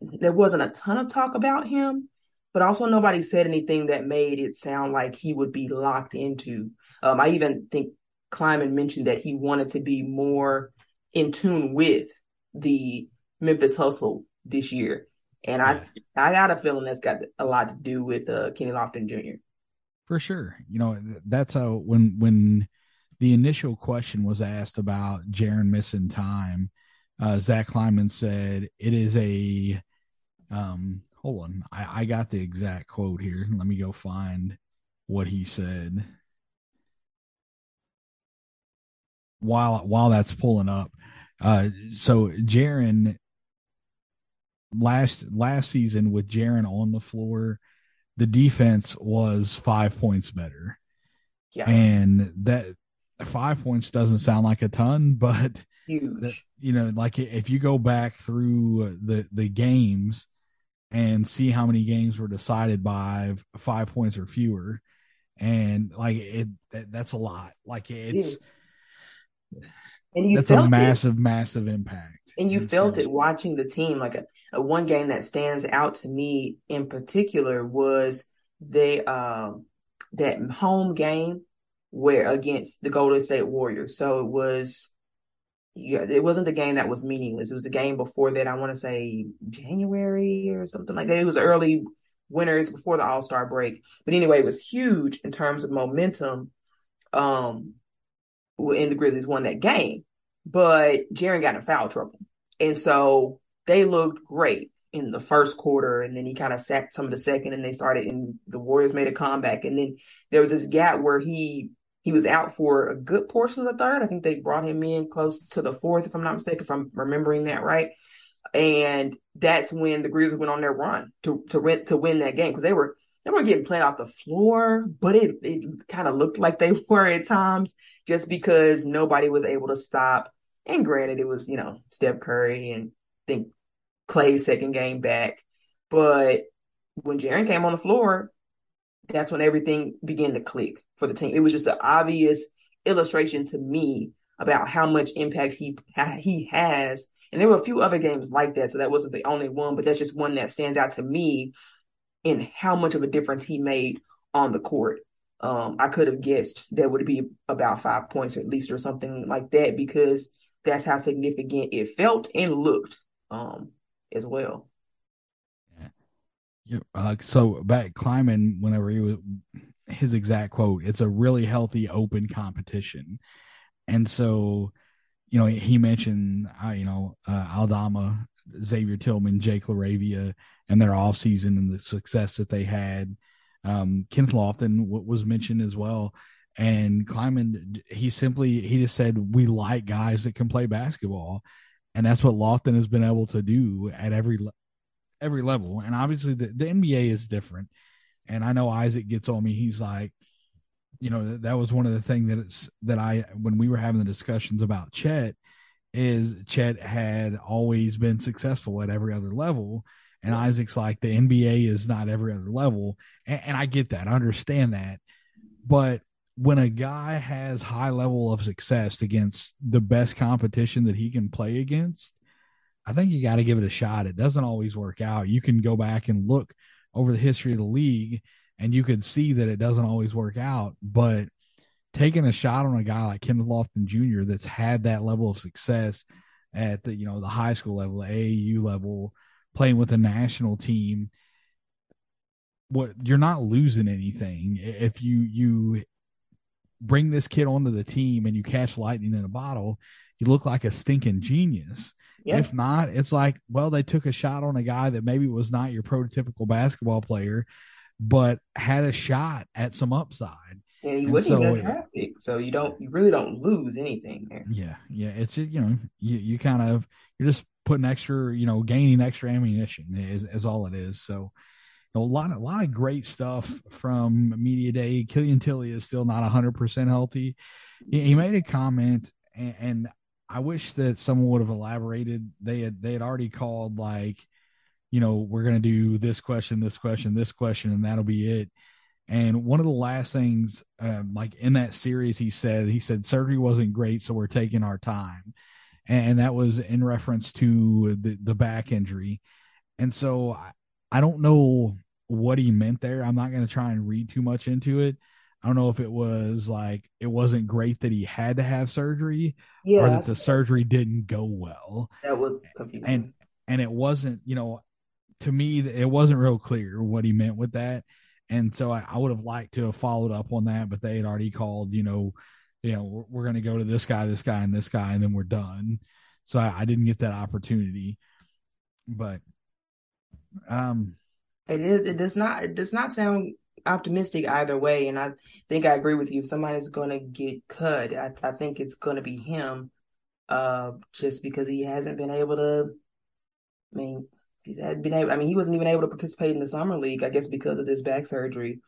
there wasn't a ton of talk about him. But also, nobody said anything that made it sound like he would be locked into. Um, I even think Kleiman mentioned that he wanted to be more in tune with the Memphis Hustle this year. And yeah. I I got a feeling that's got a lot to do with uh, Kenny Lofton Jr. For sure. You know, that's how when when the initial question was asked about Jaren missing time, uh, Zach Kleiman said it is a um hold on. I, I got the exact quote here. Let me go find what he said. While while that's pulling up. Uh so Jaren last last season with Jaren on the floor, the defense was five points better. Yeah. And that five points doesn't sound like a ton, but huge. you know, like if you go back through the the games and see how many games were decided by five points or fewer, and like it, that, that's a lot. Like it's. And you that's a massive, it. massive impact. And you felt it watching the team. Like a, one game that stands out to me in particular was they um that home game where against the Golden State Warriors. So it was yeah, it wasn't the game that was meaningless. It was the game before that. I want to say January or something like that. It was early winners before the All Star break. But anyway, it was huge in terms of momentum. Um, and the Grizzlies won that game, but Jaren got in foul trouble. And so they looked great in the first quarter, and then he kind of sacked some of the second, and they started, and the Warriors made a comeback. And then there was this gap where he he was out for a good portion of the third. I think they brought him in close to the fourth, if I'm not mistaken, if I'm remembering that right. And that's when the Grizzlies went on their run to to win to win that game because they were they weren't getting played off the floor, but it it kind of looked like they were at times just because nobody was able to stop. And granted, it was you know Steph Curry and think Klay's second game back, but when Jaren came on the floor, that's when everything began to click for the team. It was just an obvious illustration to me about how much impact he he has. And there were a few other games like that, so that wasn't the only one, but that's just one that stands out to me in how much of a difference he made on the court. Um, I could have guessed that would be about five points at least or something like that because that's how significant it felt and looked um, as well. Yeah. Uh, so Zach Kleiman, whenever he was his exact quote, it's a really healthy, open competition. And so, you know, he mentioned, uh, you know, uh, Aldama, Xavier Tillman, Jake LaRavia, and their offseason and the success that they had. Um, Kenneth Lofton was mentioned as well. And Kleiman, he simply, he just said, we like guys that can play basketball. And that's what Lofton has been able to do at every, every level. And obviously the, the NBA is different. And I know Isaac gets on me. He's like, you know, that, that was one of the things that it's, that I, when we were having the discussions about Chet, is Chet had always been successful at every other level. And Isaac's like, the NBA is not every other level. And, and I get that. I understand that. But when a guy has high level of success against the best competition that he can play against, I think you got to give it a shot. It doesn't always work out. You can go back and look over the history of the league and you could see that it doesn't always work out. But taking a shot on a guy like Kenneth Lofton Jr. that's had that level of success at the you know the high school level, the AAU level, playing with a national team, what you're not losing anything if you you bring this kid onto the team and you catch lightning in a bottle. You look like a stinking genius. Yeah. If not, it's like, well, they took a shot on a guy that maybe was not your prototypical basketball player, but had a shot at some upside. And he and wasn't so, even pick, so you don't, you really don't lose anything there. Yeah, yeah. It's just you know, you you kind of you're just putting extra, you know, gaining extra ammunition is is all it is. So. A lot, a lot of great stuff from media day. Killian Tillie is still not hundred percent healthy. He, he, made a comment, and, and I wish that someone would have elaborated. They had they had already called like, you know, we're going to do this question, this question, this question, and that'll be it. And one of the last things, um, like in that series, he said, he said surgery wasn't great, so we're taking our time, and that was in reference to the the back injury. And so I, I don't know what he meant there. I'm not going to try and read too much into it. I don't know if it was like it wasn't great that he had to have surgery, yeah, or that the surgery didn't go well. That was confusing. And and it wasn't, you know, to me it wasn't real clear what he meant with that. And so I, I would have liked to have followed up on that, but they had already called, you know, you know, we're, we're going to go to this guy, this guy, and this guy, and then we're done. So I, I didn't get that opportunity. But um, it is. It does not. It does not sound optimistic either way. And I think I agree with you. If somebody's going to get cut, I, I think it's going to be him, uh, just because he hasn't been able to. I mean, he's had been able. I mean, he wasn't even able to participate in the summer league. I guess because of this back surgery.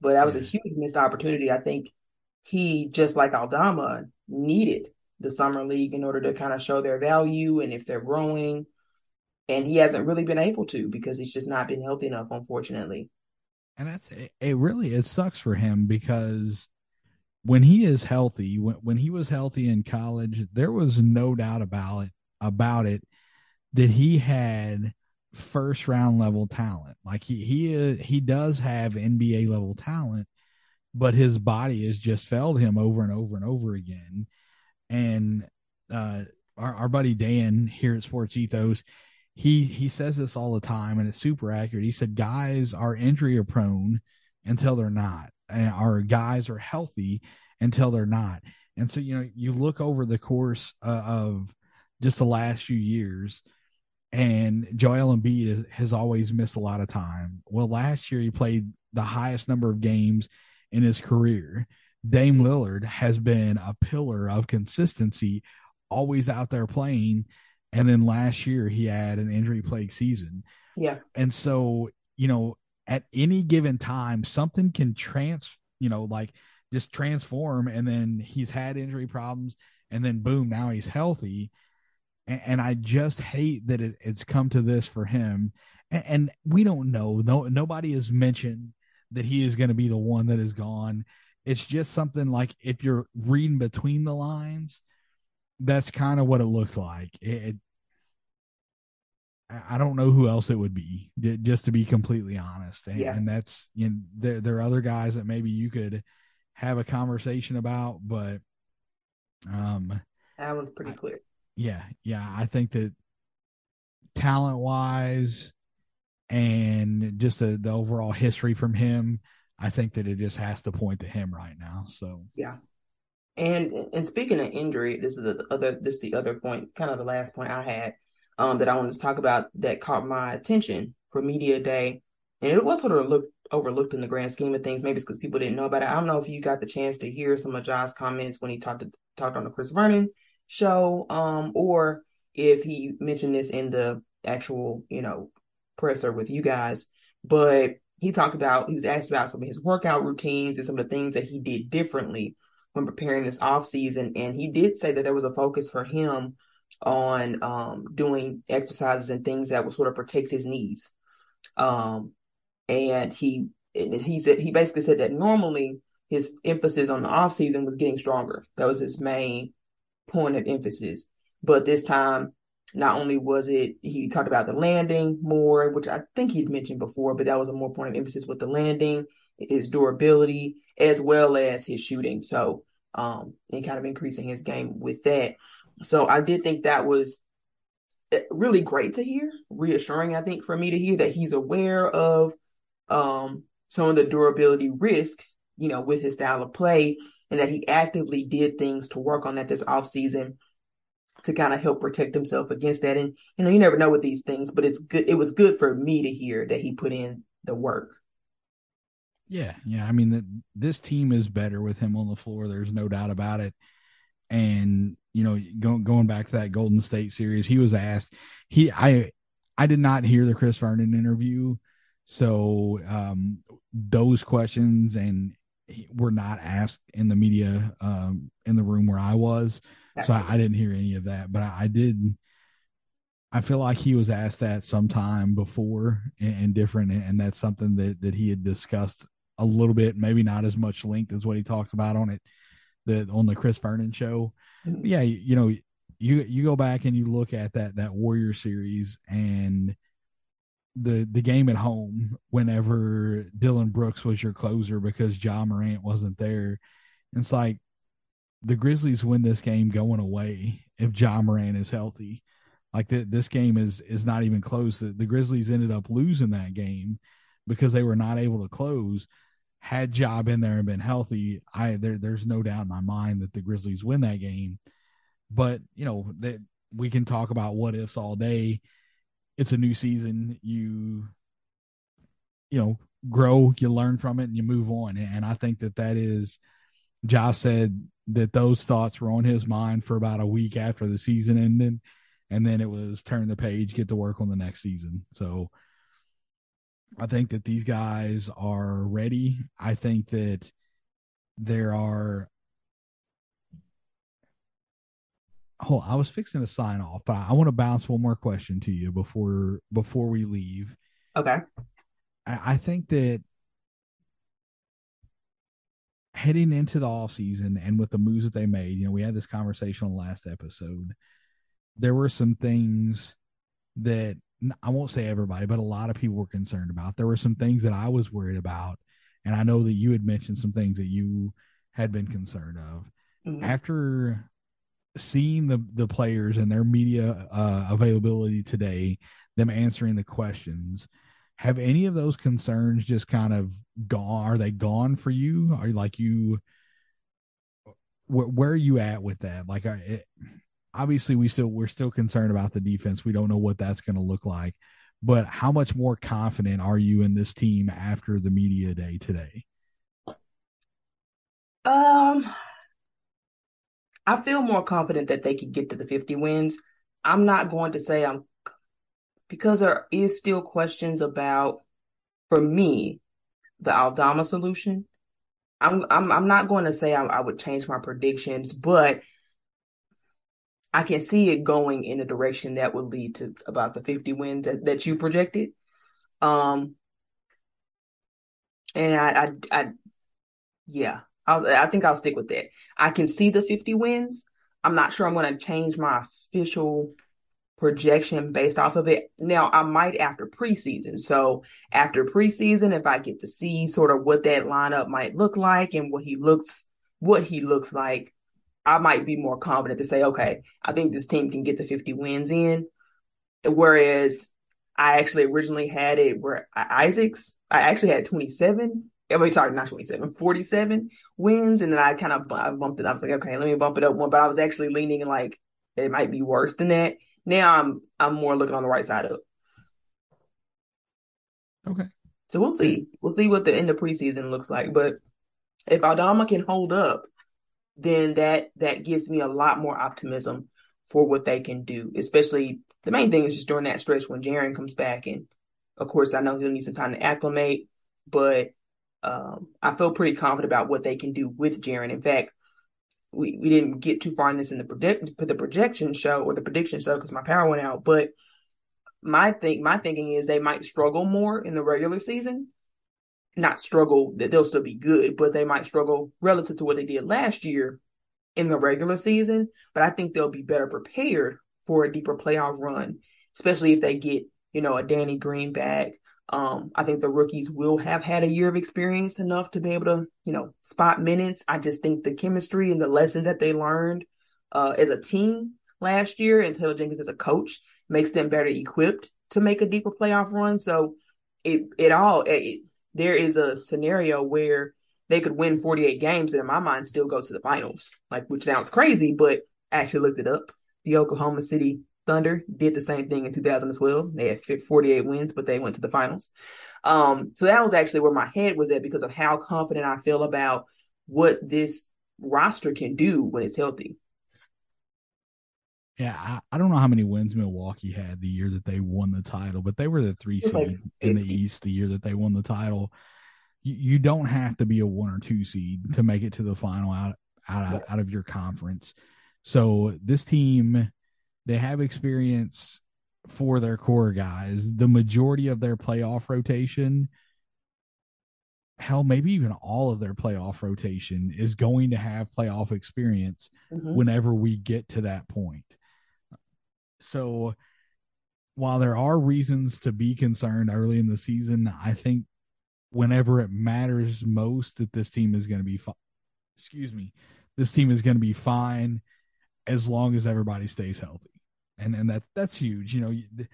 But that was a huge missed opportunity. I think he, just like Aldama, needed the summer league in order to kind of show their value and if they're growing. And he hasn't really been able to because he's just not been healthy enough, unfortunately. And that's it, it really it sucks for him because when he is healthy, when when he was healthy in college, there was no doubt about it about it that he had first round level talent. Like he he he does have NBA level talent, but his body has just failed him over and over and over again. And uh, our our buddy Dan here at Sports Ethos, he he says this all the time, and it's super accurate. He said guys are injury prone until they're not, and our guys are healthy until they're not. And so you know you look over the course uh, of just the last few years and Joel Embiid has always missed a lot of time. Well, last year he played the highest number of games in his career. Dame Lillard has been a pillar of consistency, always out there playing. And then last year he had an injury plague season. Yeah. And so, you know, at any given time, something can trans, you know, like just transform. And then he's had injury problems. And then boom, now he's healthy and, and I just hate that it, it's come to this for him. And, and we don't know. No, nobody has mentioned that he is going to be the one that is gone. It's just something like if you're reading between the lines, that's kind of what it looks like. It, it, I don't know who else it would be, just to be completely honest. And, yeah. and that's you know there there are other guys that maybe you could have a conversation about, but um, that was pretty clear yeah, yeah. I think that talent wise and just the, the overall history from him, I think that it just has to point to him right now. So yeah. And and speaking of injury, this is the other this is the other point, kind of the last point I had um, that I wanted to talk about that caught my attention for media day, and it was sort of looked overlooked in the grand scheme of things. Maybe it's because people didn't know about it. I don't know if you got the chance to hear some of Josh's comments when he talked to, talked on the Chris Vernon show, um, or if he mentioned this in the actual, you know, presser with you guys. But he talked about he was asked about some of his workout routines and some of the things that he did differently when preparing this off season, and he did say that there was a focus for him on um, doing exercises and things that would sort of protect his knees. Um, and he he said he basically said that normally his emphasis on the off season was getting stronger. That was his main point of emphasis. But this time, not only was it he talked about the landing more, which I think he'd mentioned before, but that was a more point of emphasis with the landing, his durability, as well as his shooting. So um and kind of increasing his game with that. So I did think that was eh, really great to hear, reassuring, I think, for me to hear that he's aware of um, some of the durability risk, you know, with his style of play, and that he actively did things to work on that this offseason to kind of help protect himself against that. And you know, you never know with these things, but it's good. It was good for me to hear that he put in the work. Yeah, yeah. I mean, the, this team is better with him on the floor. There's no doubt about it. And you know, going going back to that Golden State series, he was asked. He, I, I did not hear the Chris Vernon interview, so um, those questions and were not asked in the media um, in the room where I was. So I, I, didn't hear any of that, but I, I, did. I feel like he was asked that sometime before and, and different, and, and that's something that that he had discussed a little bit, maybe not as much length as what he talked about on it, the on the Chris Vernon show. Mm-hmm. Yeah, you, you know, you you go back and you look at that that Warrior series and the the game at home whenever Dillon Brooks was your closer because Ja Morant wasn't there. It's like the Grizzlies win this game going away if Ja Morant is healthy. Like the, this game is is not even close. The, the Grizzlies ended up losing that game because they were not able to close. Had Job in there and been healthy, I there there's no doubt in my mind that the Grizzlies win that game. But you know that we can talk about what ifs all day it's a new season. You, you know, grow, you learn from it, and you move on. And I think that that is, Josh said that those thoughts were on his mind for about a week after the season ended. And then it was turn the page, get to work on the next season. So I think that these guys are ready. I think that there are hold on, I was fixing to sign off, but I want to bounce one more question to you before before we leave. Okay. I, I think that heading into the off season and with the moves that they made, you know, we had this conversation on the last episode. There were some things that I won't say everybody, but a lot of people were concerned about. There were some things that I was worried about, and I know that you had mentioned some things that you had been concerned of. Mm-hmm. After seeing the the players and their media uh, availability today, them answering the questions, have any of those concerns just kind of gone? Are they gone for you? Are you like you? Where, where are you at with that? Like, I, it, obviously, we still we're still concerned about the defense. We don't know what that's going to look like, but how much more confident are you in this team after the media day today? Um, I feel more confident that they could get to the 50 wins. I'm not going to say I'm because there is still questions about for me the Aldama solution. I'm I'm I'm not going to say I, I would change my predictions, but I can see it going in a direction that would lead to about the 50 wins that, that you projected. Um, and I, I, I, yeah, I'll, I think I'll stick with that. I can see the 50 wins. I'm not sure I'm going to change my official projection based off of it. Now, I might after preseason. So, after preseason, if I get to see sort of what that lineup might look like and what he looks what he looks like, I might be more confident to say, okay, I think this team can get the 50 wins in. Whereas I actually originally had it where uh, Isaacs, I actually had 27 I mean, sorry, not 27, 47 wins. And then I kind of I bumped it. I was like, okay, let me bump it up one. But I was actually leaning like it might be worse than that. Now I'm I'm more looking on the right side of. Okay. So we'll see. We'll see what the end of preseason looks like. But if Aldama can hold up, then that that gives me a lot more optimism for what they can do. Especially the main thing is just during that stretch when Jaren comes back, and of course I know he'll need some time to acclimate, but um, I feel pretty confident about what they can do with Jaren. In fact, we, we didn't get too far in this in the predict the projection show or the prediction show because my power went out, but my think my thinking is they might struggle more in the regular season. Not struggle that they'll still be good, but they might struggle relative to what they did last year in the regular season. But I think they'll be better prepared for a deeper playoff run, especially if they get, you know, a Danny Green back. Um, I think the rookies will have had a year of experience enough to be able to, you know, spot minutes. I just think the chemistry and the lessons that they learned uh, as a team last year and Taylor Jenkins as a coach makes them better equipped to make a deeper playoff run. So it it all it, there is a scenario where they could win 48 games and in my mind still go to the finals. Like which sounds crazy, but I actually looked it up. The Oklahoma City Thunder did the same thing in 2012. They had 48 wins, but they went to the finals. Um, so that was actually where my head was at because of how confident I feel about what this roster can do when it's healthy. Yeah, I, I, don't know how many wins Milwaukee had the year that they won the title, but they were the three seed like in the East the year that they won the title. You, you, don't have to be a one or two seed to make it to the final out out right. out of your conference. So this team, they have experience for their core guys. The majority of their playoff rotation, hell, maybe even all of their playoff rotation is going to have playoff experience mm-hmm. whenever we get to that point. So while there are reasons to be concerned early in the season, I think whenever it matters most that this team is going to be fine. Excuse me. This team is going to be fine as long as everybody stays healthy. And and that that's huge. You know,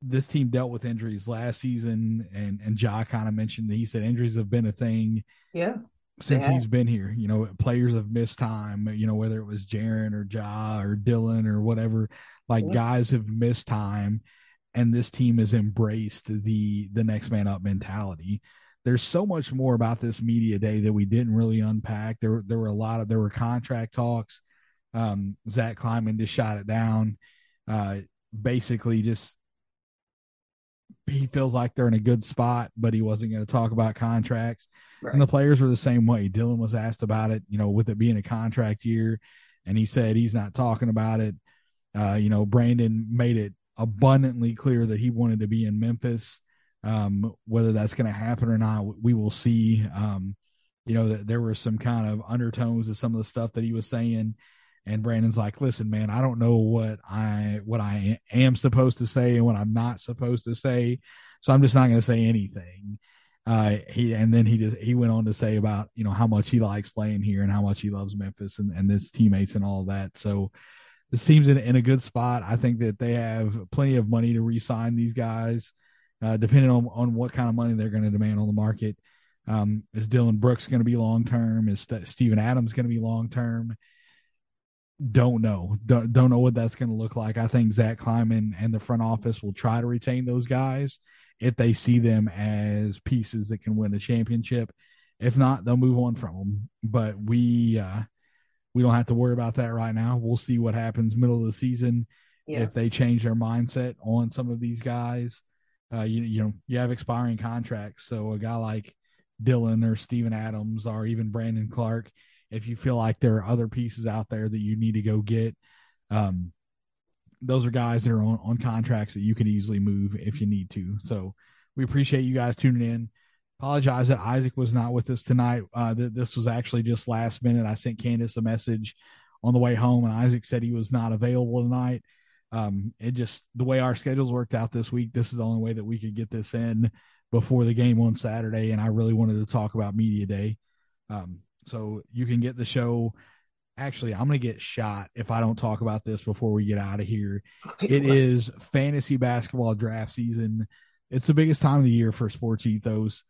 this team dealt with injuries last season and and Ja kind of mentioned that he said injuries have been a thing. Yeah since yeah. he's been here. You know, players have missed time, you know, whether it was Jaren or Ja or Dillon or whatever, like yeah. guys have missed time and this team has embraced the the next man up mentality. There's so much more about this media day that we didn't really unpack. There there were a lot of there were contract talks. Um, Zach Kleiman just shot it down. Uh, basically just he feels like they're in a good spot, but he wasn't going to talk about contracts. Right. And the players were the same way. Dillon was asked about it, you know, with it being a contract year, and he said he's not talking about it. Uh, you know, Brandon made it abundantly clear that he wanted to be in Memphis. Um, whether that's going to happen or not, we will see. Um, you know, that there were some kind of undertones of some of the stuff that he was saying. And Brandon's like, listen, man, I don't know what I what I am supposed to say and what I'm not supposed to say, so I'm just not going to say anything. Uh, he and then he just he went on to say about you know how much he likes playing here and how much he loves Memphis and and his teammates and all that. So this team's in in a good spot. I think that they have plenty of money to re-sign these guys, uh, depending on on what kind of money they're going to demand on the market. Um, is Dillon Brooks going to be long term? Is St- Steven Adams going to be long term? Don't know. Don't, don't know what that's going to look like. I think Zach Kleiman and the front office will try to retain those guys if they see them as pieces that can win a championship. If not, they'll move on from them. But we uh, we don't have to worry about that right now. We'll see what happens middle of the season yeah. if they change their mindset on some of these guys. Uh, you you know you have expiring contracts, so a guy like Dillon or Steven Adams or even Brandon Clarke, if you feel like there are other pieces out there that you need to go get, um, those are guys that are on, on contracts that you can easily move if you need to. So we appreciate you guys tuning in. Apologize that Isaac was not with us tonight. Uh, th- this was actually just last minute. I sent Candace a message on the way home, and Isaac said he was not available tonight. Um, it just the way our schedules worked out this week, this is the only way that we could get this in before the game on Saturday. And I really wanted to talk about media day. Um, so you can get the show actually i'm going to get shot if i don't talk about this before we get out of here it is fantasy basketball draft season it's the biggest time of the year for sports ethos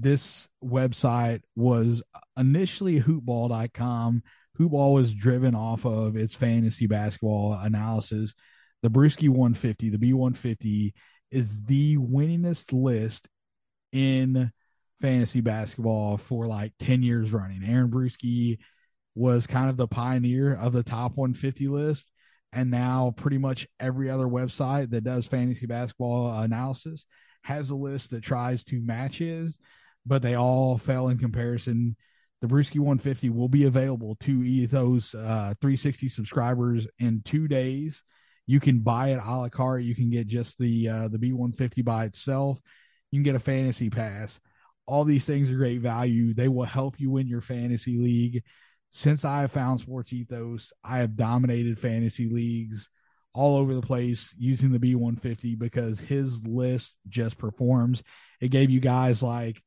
this website was initially hoopball.com. Hoopball was driven off of its fantasy basketball analysis. The Bruski 150, the B150 is the winningest list in fantasy basketball for like 10 years running. Aaron Bruski was kind of the pioneer of the top 150 list. And now pretty much every other website that does fantasy basketball analysis has a list that tries to match his, but they all fell in comparison. The Bruski 150 will be available to Ethos uh, 360 subscribers in two days. You can buy it a la carte. You can get just the uh, the B150 by itself. You can get a fantasy pass. All these things are great value. They will help you win your fantasy league since I have found Sports Ethos, I have dominated fantasy leagues all over the place using the B150 because his list just performs. It gave you guys like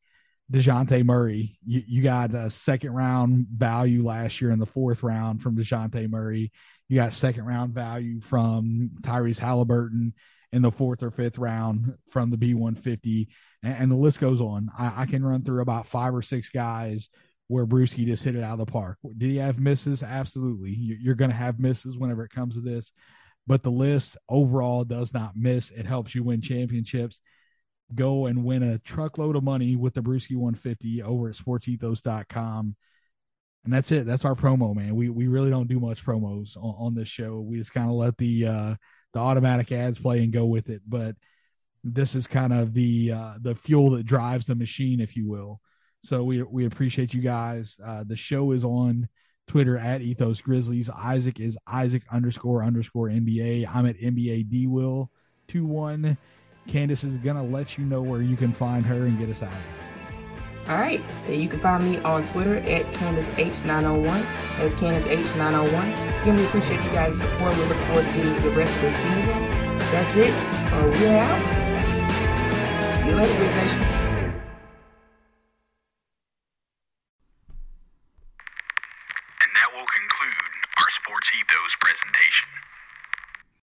Dejounte Murray. You, you got a second round value last year in the fourth round from Dejounte Murray. You got second round value from Tyrese Halliburton in the fourth or fifth round from the B150. And, and the list goes on. I, I can run through about five or six guys where Bruski just hit it out of the park. Did he have misses? Absolutely. You're going to have misses whenever it comes to this, but the list overall does not miss. It helps you win championships. Go and win a truckload of money with the Bruski 150 over at sportsethos.com. And that's it. That's our promo, man. We we really don't do much promos on, on this show. We just kind of let the uh, the automatic ads play and go with it. But this is kind of the uh, the fuel that drives the machine, if you will. So we we appreciate you guys. Uh, the show is on Twitter at Ethos Grizzlies. Isaac is Isaac underscore underscore NBA. I'm at NBA D Will two one. Candace is gonna let you know where you can find her and get us out. All right, you can find me on Twitter at Candace H901. That's Candace H901. Again, we appreciate you guys' support. We look forward to the rest of the season. That's it. Uh, we're out. See you later, Nation.